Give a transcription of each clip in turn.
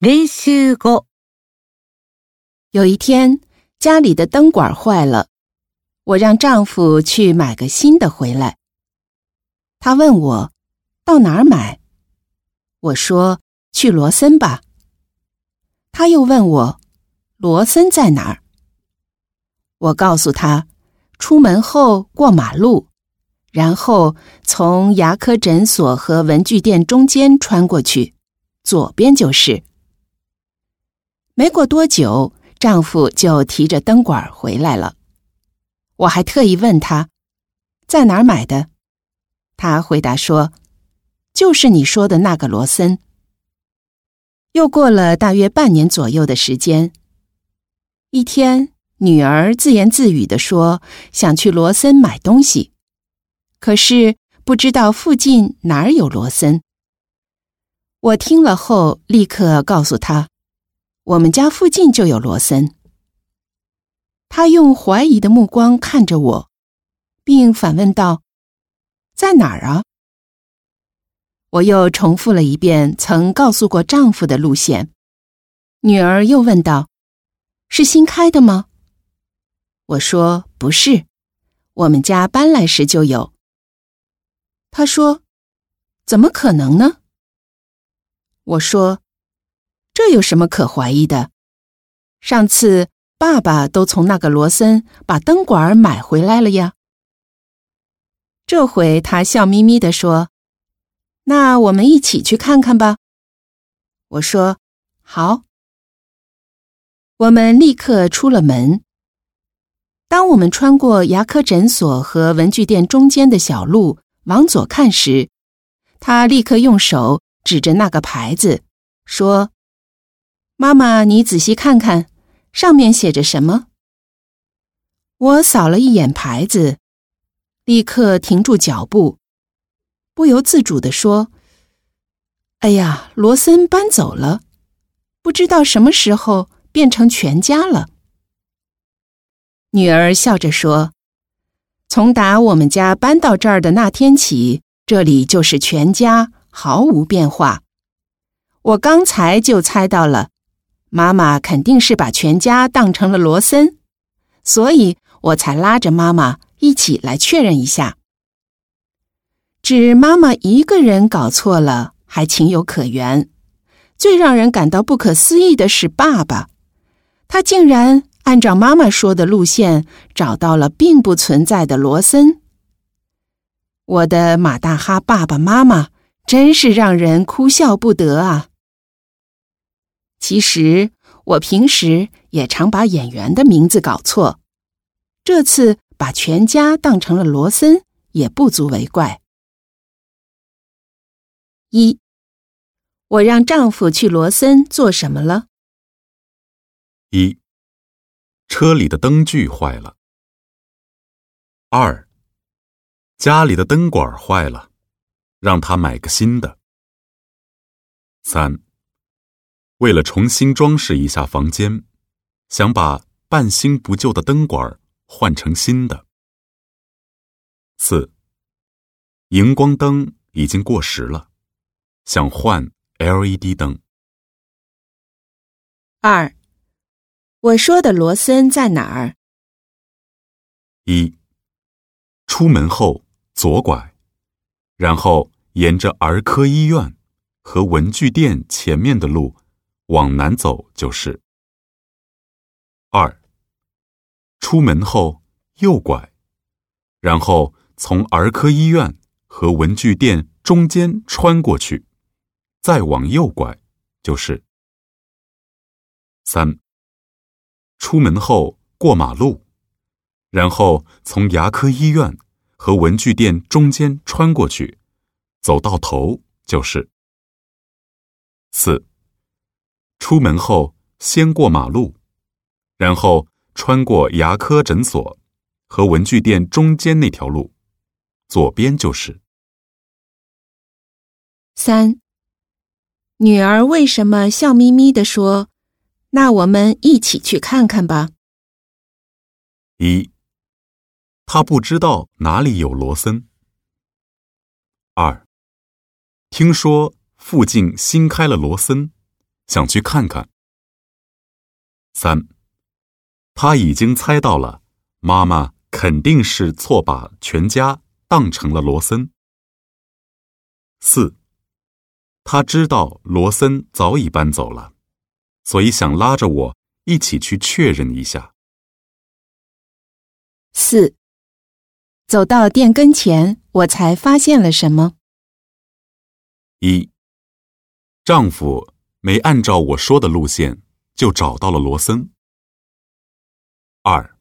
練習後、有一天，家里的灯管坏了，我让丈夫去买个新的回来。他问我到哪儿买，我说去罗森吧。他又问我罗森在哪儿，我告诉他出门后过马路，然后从牙科诊所和文具店中间穿过去，左边就是。没过多久，丈夫就提着灯管回来了。我还特意问他，在哪儿买的？他回答说，就是你说的那个罗森。又过了大约半年左右的时间，一天，女儿自言自语地说想去罗森买东西，可是不知道附近哪儿有罗森。我听了后，立刻告诉她。我们家附近就有罗森。他用怀疑的目光看着我，并反问道：“在哪儿啊？”我又重复了一遍曾告诉过丈夫的路线。女儿又问道：“是新开的吗？”我说：“不是，我们家搬来时就有。”她说：“怎么可能呢？”我说。这有什么可怀疑的？上次爸爸都从那个罗森把灯管买回来了呀。这回他笑眯眯地说：“那我们一起去看看吧。”我说：“好。”我们立刻出了门。当我们穿过牙科诊所和文具店中间的小路往左看时，他立刻用手指着那个牌子，说。妈妈，你仔细看看，上面写着什么？我扫了一眼牌子，立刻停住脚步，不由自主地说：“哎呀，罗森搬走了，不知道什么时候变成全家了。”女儿笑着说：“从打我们家搬到这儿的那天起，这里就是全家，毫无变化。我刚才就猜到了。”妈妈肯定是把全家当成了罗森，所以我才拉着妈妈一起来确认一下。只妈妈一个人搞错了，还情有可原。最让人感到不可思议的是，爸爸，他竟然按照妈妈说的路线找到了并不存在的罗森。我的马大哈爸爸妈妈真是让人哭笑不得啊！其实我平时也常把演员的名字搞错，这次把全家当成了罗森也不足为怪。一，我让丈夫去罗森做什么了？一，车里的灯具坏了。二，家里的灯管坏了，让他买个新的。三。为了重新装饰一下房间，想把半新不旧的灯管换成新的。四，荧光灯已经过时了，想换 LED 灯。二，我说的罗森在哪儿？一，出门后左拐，然后沿着儿科医院和文具店前面的路。往南走就是。二，出门后右拐，然后从儿科医院和文具店中间穿过去，再往右拐就是。三，出门后过马路，然后从牙科医院和文具店中间穿过去，走到头就是。四。出门后先过马路，然后穿过牙科诊所和文具店中间那条路，左边就是。三。女儿为什么笑眯眯地说：“那我们一起去看看吧。”一，她不知道哪里有罗森。二，听说附近新开了罗森。想去看看。三，他已经猜到了，妈妈肯定是错把全家当成了罗森。四，他知道罗森早已搬走了，所以想拉着我一起去确认一下。四，走到店跟前，我才发现了什么？一，丈夫没按照我说的路线。就找到了罗森。二，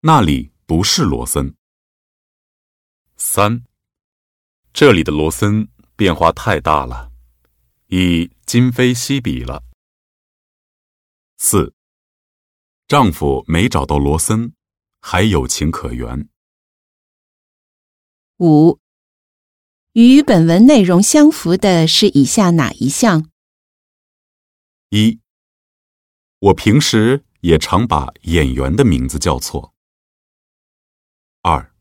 那里不是罗森。三，这里的罗森变化太大了，已今非昔比了。四，丈夫没找到罗森，还有情可原。五，与本文内容相符的是以下哪一项？一。我平时也常把演员的名字叫错。二，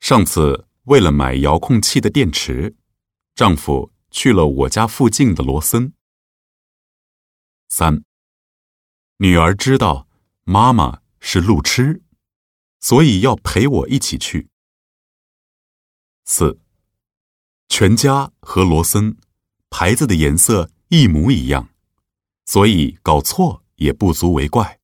上次为了买遥控器的电池，丈夫去了我家附近的罗森。三，女儿知道妈妈是路痴，所以要陪我一起去。四，全家和罗森牌子的颜色一模一样。所以搞错也不足为怪。